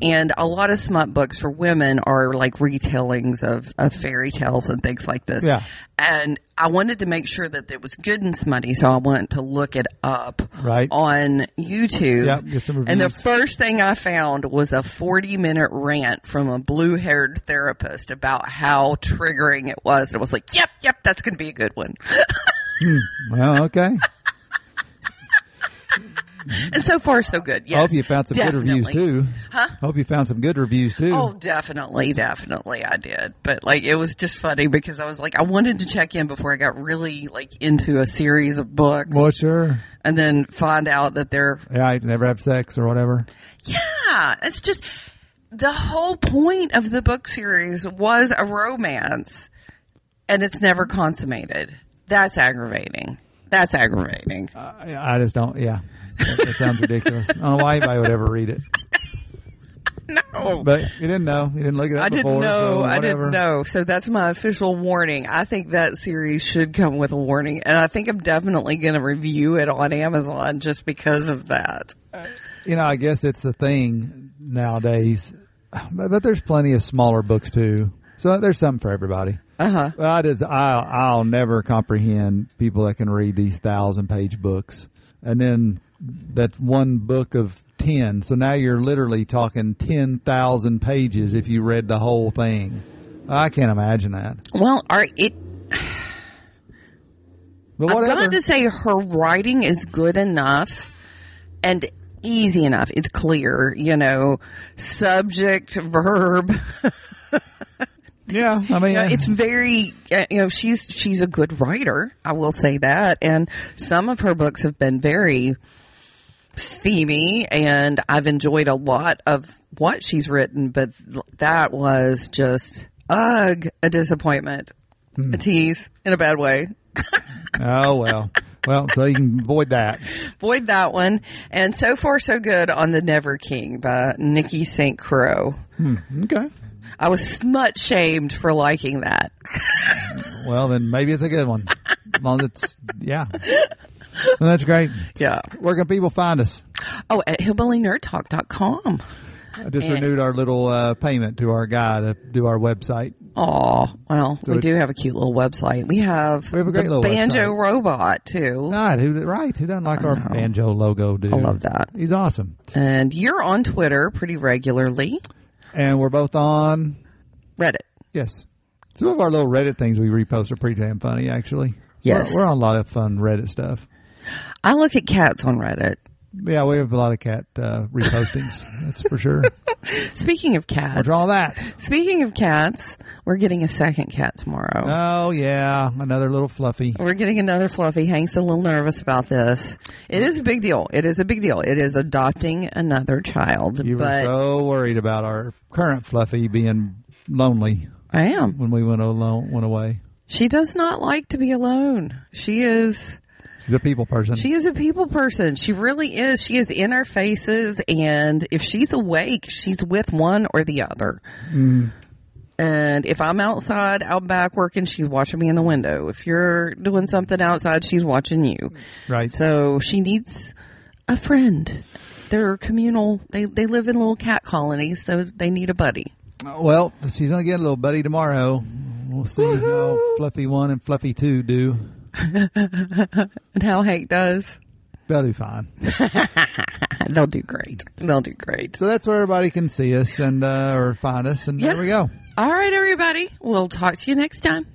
and a lot of smut books for women are like retellings of, of fairy tales and things like this. Yeah. And I wanted to make sure that it was good and smutty, so I went to look it up Right. on YouTube. Yep, get some reviews. and the first thing I found was a 40 minute rant from a blue haired therapist about how triggering it was. And I was like, yep, yep, that's going to be a good one. *laughs* Hmm. well, okay. And so far, so good. Yes, I hope you found some good reviews too. Huh? Hope you found some good reviews too. Oh, definitely, definitely, I did. But like, it was just funny because I was like, I wanted to check in before I got really like into a series of books, Well, sure. and then find out that they're Yeah, I never have sex or whatever. Yeah, it's just the whole point of the book series was a romance, and it's never consummated. That's aggravating. That's aggravating. I, I just don't. Yeah, that, sounds ridiculous. I don't know why anybody would ever read it. *laughs* No. But you didn't know. You didn't look it up I before. didn't know. so I didn't know. So that's my official warning. I think that series should come with a warning, and I think I'm definitely going to review it on Amazon just because of that. You know, I guess it's the thing nowadays. But, but there's plenty of smaller books too. So there's something for everybody. Uh huh. Well, I just, I'll, I'll never comprehend people that can read these thousand page books. And then that's one book of 10. So now you're literally talking 10,000 pages if you read the whole thing. I can't imagine that. Well, are it? But I've whatever. got to say her writing is good enough and easy enough. It's clear, you know, subject, verb. *laughs* yeah, I mean, You know, it's very, uh, you know, she's she's a good writer. I will say that, and some of her books have been very steamy, and I've enjoyed a lot of what she's written. But that was just ugh, a disappointment, hmm. a tease in a bad way. *laughs* oh well. Well, so you can avoid that. Void that one. And so far, so good on The Never King by Nikki St. Crow. Hmm, okay. I was smut shamed for liking that. Well, then maybe it's a good one. Well, it's, yeah. *laughs* Well, that's great. Yeah. Where can people find us? Oh, at hillbillynerdtalk.com. I just And- renewed our little uh, payment to our guy to do our website. Oh, well, we do have a cute little website. We have, We have a great little banjo website. robot too. Right, who right? Who doesn't like our know. banjo logo, dude? I love that. He's awesome, And you're on Twitter pretty regularly. and we're both on. Reddit. Yes, some of our little Reddit things we repost are pretty damn funny, actually. Yes. we're, we're on a lot of fun Reddit stuff. I look at cats on Reddit. Yeah, we have a lot of cat uh, repostings. that's for sure. *laughs* Speaking of cats, What's all that? speaking of cats, we're getting a second cat tomorrow. Oh yeah, another little fluffy. We're getting another fluffy. Hank's a little nervous about this. It is a big deal. It is a big deal. It is adopting another child. You were so worried about our current fluffy being lonely I am. when we went alone, went away. She does not like to be alone. She is A people person. she is a people person. She really is. She is in our faces and if she's awake, she's with one or the other. Mm. And if I'm outside, out back working, she's watching me in the window. If you're doing something outside, she's watching you. right. So she needs a friend. They're communal. They they live in little cat colonies, so they need a buddy. Well, she's gonna get a little buddy tomorrow. We'll see how Fluffy one and Fluffy two do. *laughs* And how Hank does. They'll do fine. *laughs* They'll do great. They'll do great. So that's where everybody can see us and uh, or find us, and Yeah. there we go. All right, everybody. We'll talk to you next time.